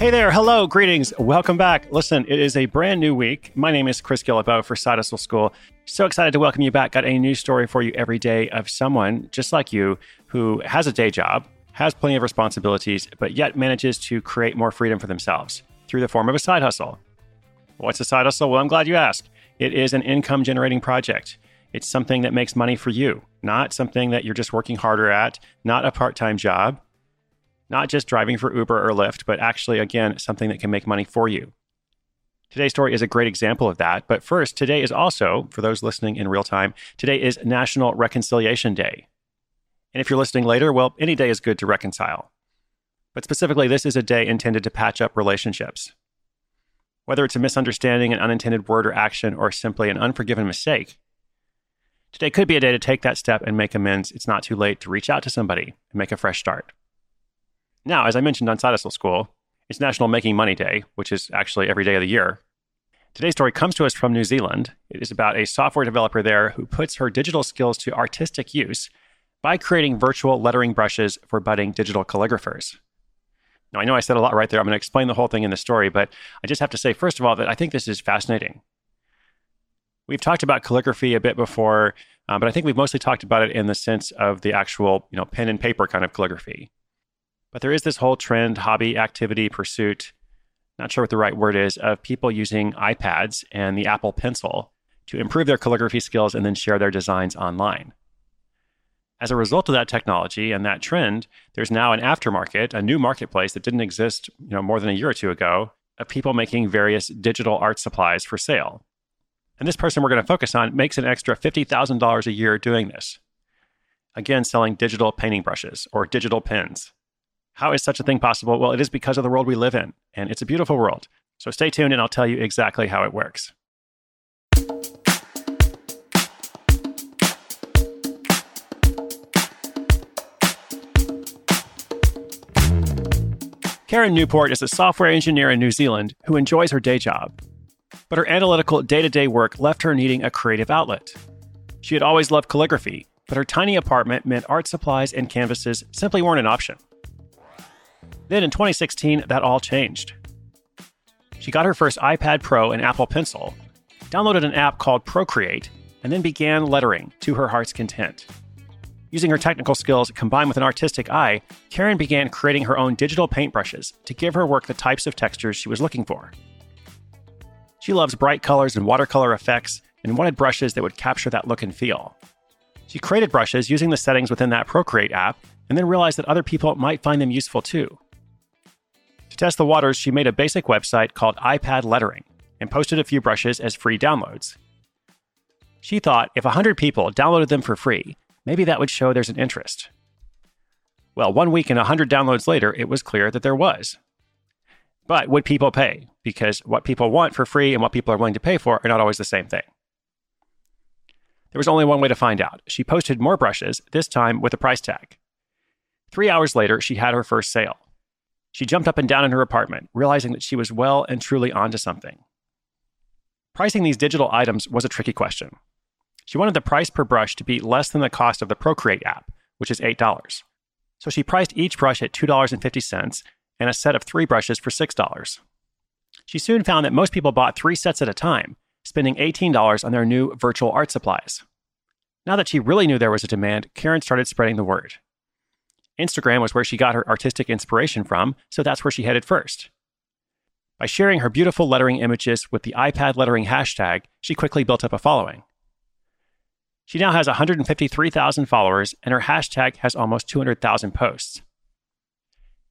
Hey there, hello, greetings, welcome back. Listen, it is a brand new week. My name is Chris Guillebeau for Side Hustle School. So excited to welcome you back. Got a new story for you every day of someone just like you who has a day job, has plenty of responsibilities, but yet manages to create more freedom for themselves through the form of a side hustle. What's a side hustle? Well, I'm glad you asked. It is an income generating project. It's something that makes money for you, not something that you're just working harder at, not a part time job not just driving for Uber or Lyft, but actually, again, something that can make money for you. Today's story is a great example of that. But first, today is also, for those listening in real time, today is National Reconciliation Day. And if you're listening later, well, any day is good to reconcile. But specifically, this is a day intended to patch up relationships. Whether it's a misunderstanding, an unintended word or action, or simply an unforgiven mistake, today could be a day to take that step and make amends. It's not too late to reach out to somebody and make a fresh start. Now, as I mentioned on Hustle School, it's National Making Money Day, which is actually every day of the year. Today's story comes to us from New Zealand. It is about a software developer there who puts her digital skills to artistic use by creating virtual lettering brushes for budding digital calligraphers. Now, I know I said a lot right there. I'm going to explain the whole thing in the story, but I just have to say, first of all, that I think this is fascinating. We've talked about calligraphy a bit before, uh, but I think we've mostly talked about it in the sense of the actual, you know, pen and paper kind of calligraphy. But there is this whole trend, hobby, activity, pursuit, not sure what the right word is, of people using iPads and the Apple Pencil to improve their calligraphy skills and then share their designs online. As a result of that technology and that trend, there's now an aftermarket, a new marketplace that didn't exist, you know, more than a year or two ago, of people making various digital art supplies for sale. And this person we're going to focus on makes an extra $50,000 a year doing this. Again, selling digital painting brushes or digital pens. How is such a thing possible? Well, it is because of the world we live in, and it's a beautiful world. So stay tuned and I'll tell you exactly how it works. Karen Newport is a software engineer in New Zealand who enjoys her day job. But her analytical day to day work left her needing a creative outlet. She had always loved calligraphy, but her tiny apartment meant art supplies and canvases simply weren't an option. Then in 2016, that all changed. She got her first iPad Pro and Apple Pencil, downloaded an app called Procreate, and then began lettering to her heart's content. Using her technical skills combined with an artistic eye, Karen began creating her own digital paintbrushes to give her work the types of textures she was looking for. She loves bright colors and watercolor effects and wanted brushes that would capture that look and feel. She created brushes using the settings within that Procreate app and then realized that other people might find them useful too test the waters, she made a basic website called iPad Lettering and posted a few brushes as free downloads. She thought if 100 people downloaded them for free, maybe that would show there's an interest. Well, one week and 100 downloads later, it was clear that there was. But would people pay? Because what people want for free and what people are willing to pay for are not always the same thing. There was only one way to find out. She posted more brushes, this time with a price tag. Three hours later, she had her first sale. She jumped up and down in her apartment, realizing that she was well and truly onto something. Pricing these digital items was a tricky question. She wanted the price per brush to be less than the cost of the Procreate app, which is $8. So she priced each brush at $2.50 and a set of three brushes for $6. She soon found that most people bought three sets at a time, spending $18 on their new virtual art supplies. Now that she really knew there was a demand, Karen started spreading the word. Instagram was where she got her artistic inspiration from, so that's where she headed first. By sharing her beautiful lettering images with the iPad lettering hashtag, she quickly built up a following. She now has 153,000 followers, and her hashtag has almost 200,000 posts.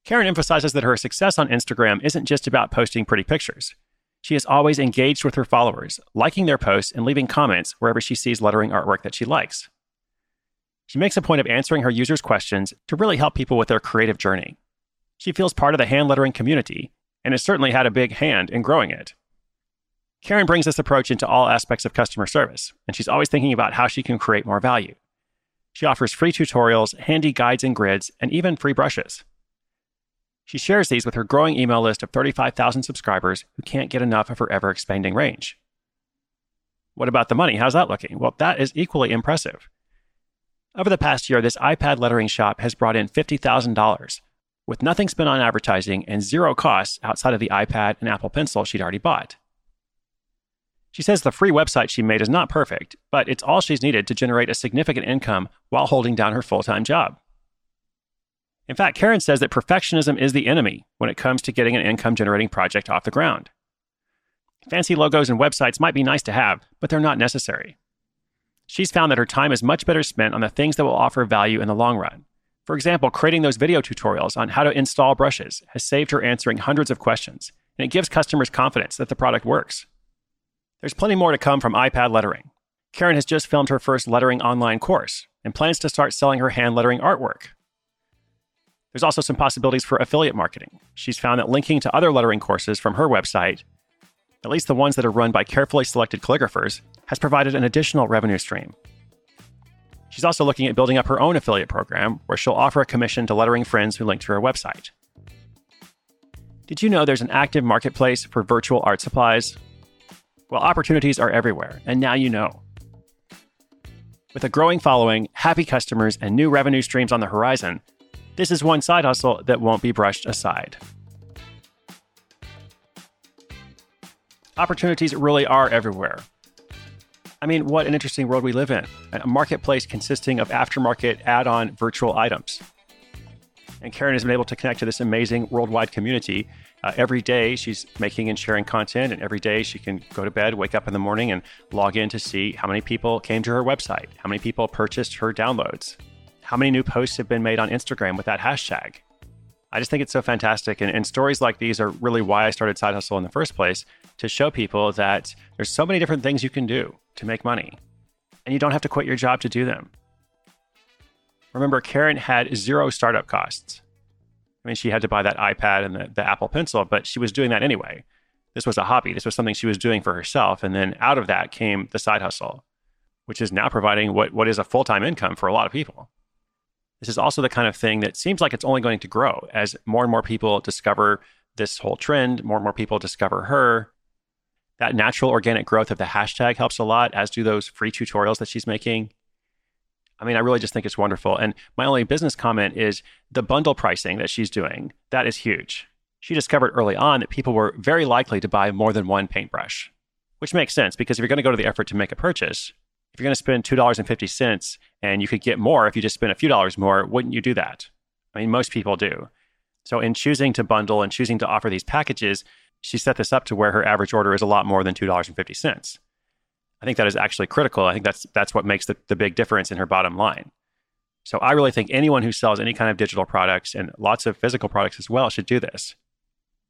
Karen emphasizes that her success on Instagram isn't just about posting pretty pictures. She is always engaged with her followers, liking their posts and leaving comments wherever she sees lettering artwork that she likes. She makes a point of answering her users' questions to really help people with their creative journey. She feels part of the hand lettering community and has certainly had a big hand in growing it. Karen brings this approach into all aspects of customer service, and she's always thinking about how she can create more value. She offers free tutorials, handy guides and grids, and even free brushes. She shares these with her growing email list of 35,000 subscribers who can't get enough of her ever expanding range. What about the money? How's that looking? Well, that is equally impressive. Over the past year, this iPad lettering shop has brought in $50,000, with nothing spent on advertising and zero costs outside of the iPad and Apple Pencil she'd already bought. She says the free website she made is not perfect, but it's all she's needed to generate a significant income while holding down her full time job. In fact, Karen says that perfectionism is the enemy when it comes to getting an income generating project off the ground. Fancy logos and websites might be nice to have, but they're not necessary. She's found that her time is much better spent on the things that will offer value in the long run. For example, creating those video tutorials on how to install brushes has saved her answering hundreds of questions, and it gives customers confidence that the product works. There's plenty more to come from iPad lettering. Karen has just filmed her first lettering online course and plans to start selling her hand lettering artwork. There's also some possibilities for affiliate marketing. She's found that linking to other lettering courses from her website, at least the ones that are run by carefully selected calligraphers, has provided an additional revenue stream. She's also looking at building up her own affiliate program where she'll offer a commission to lettering friends who link to her website. Did you know there's an active marketplace for virtual art supplies? Well, opportunities are everywhere, and now you know. With a growing following, happy customers, and new revenue streams on the horizon, this is one side hustle that won't be brushed aside. Opportunities really are everywhere. I mean, what an interesting world we live in a marketplace consisting of aftermarket add on virtual items. And Karen has been able to connect to this amazing worldwide community uh, every day she's making and sharing content, and every day she can go to bed, wake up in the morning, and log in to see how many people came to her website, how many people purchased her downloads, how many new posts have been made on Instagram with that hashtag. I just think it's so fantastic. And, and stories like these are really why I started Side Hustle in the first place to show people that there's so many different things you can do to make money, and you don't have to quit your job to do them. Remember, Karen had zero startup costs. I mean, she had to buy that iPad and the, the Apple Pencil, but she was doing that anyway. This was a hobby. This was something she was doing for herself. And then out of that came the side hustle, which is now providing what, what is a full time income for a lot of people. This is also the kind of thing that seems like it's only going to grow as more and more people discover this whole trend, more and more people discover her. That natural organic growth of the hashtag helps a lot, as do those free tutorials that she's making. I mean, I really just think it's wonderful. And my only business comment is the bundle pricing that she's doing. That is huge. She discovered early on that people were very likely to buy more than one paintbrush, which makes sense because if you're going to go to the effort to make a purchase, if you're going to spend $2.50 and you could get more if you just spend a few dollars more, wouldn't you do that? I mean, most people do. So, in choosing to bundle and choosing to offer these packages, she set this up to where her average order is a lot more than $2.50. I think that is actually critical. I think that's that's what makes the, the big difference in her bottom line. So I really think anyone who sells any kind of digital products and lots of physical products as well should do this.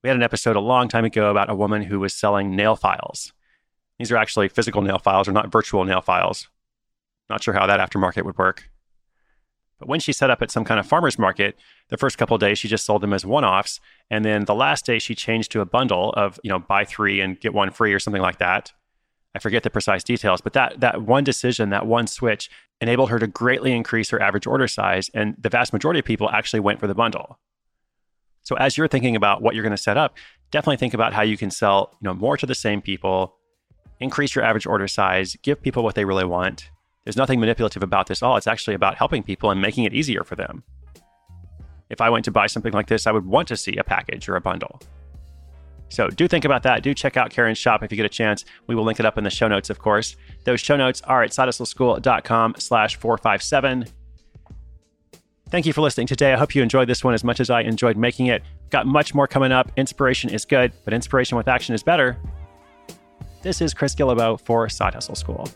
We had an episode a long time ago about a woman who was selling nail files. These are actually physical nail files or not virtual nail files. Not sure how that aftermarket would work. But when she set up at some kind of farmer's market, the first couple days she just sold them as one-offs, and then the last day she changed to a bundle of, you know, buy 3 and get one free or something like that. I forget the precise details, but that that one decision, that one switch enabled her to greatly increase her average order size and the vast majority of people actually went for the bundle. So as you're thinking about what you're going to set up, definitely think about how you can sell, you know, more to the same people, increase your average order size, give people what they really want. There's nothing manipulative about this at all. It's actually about helping people and making it easier for them. If I went to buy something like this, I would want to see a package or a bundle. So do think about that. Do check out Karen's shop if you get a chance. We will link it up in the show notes, of course. Those show notes are at sidehustleschool.com slash 457. Thank you for listening today. I hope you enjoyed this one as much as I enjoyed making it. Got much more coming up. Inspiration is good, but inspiration with action is better. This is Chris Guillebeau for Side Hustle School.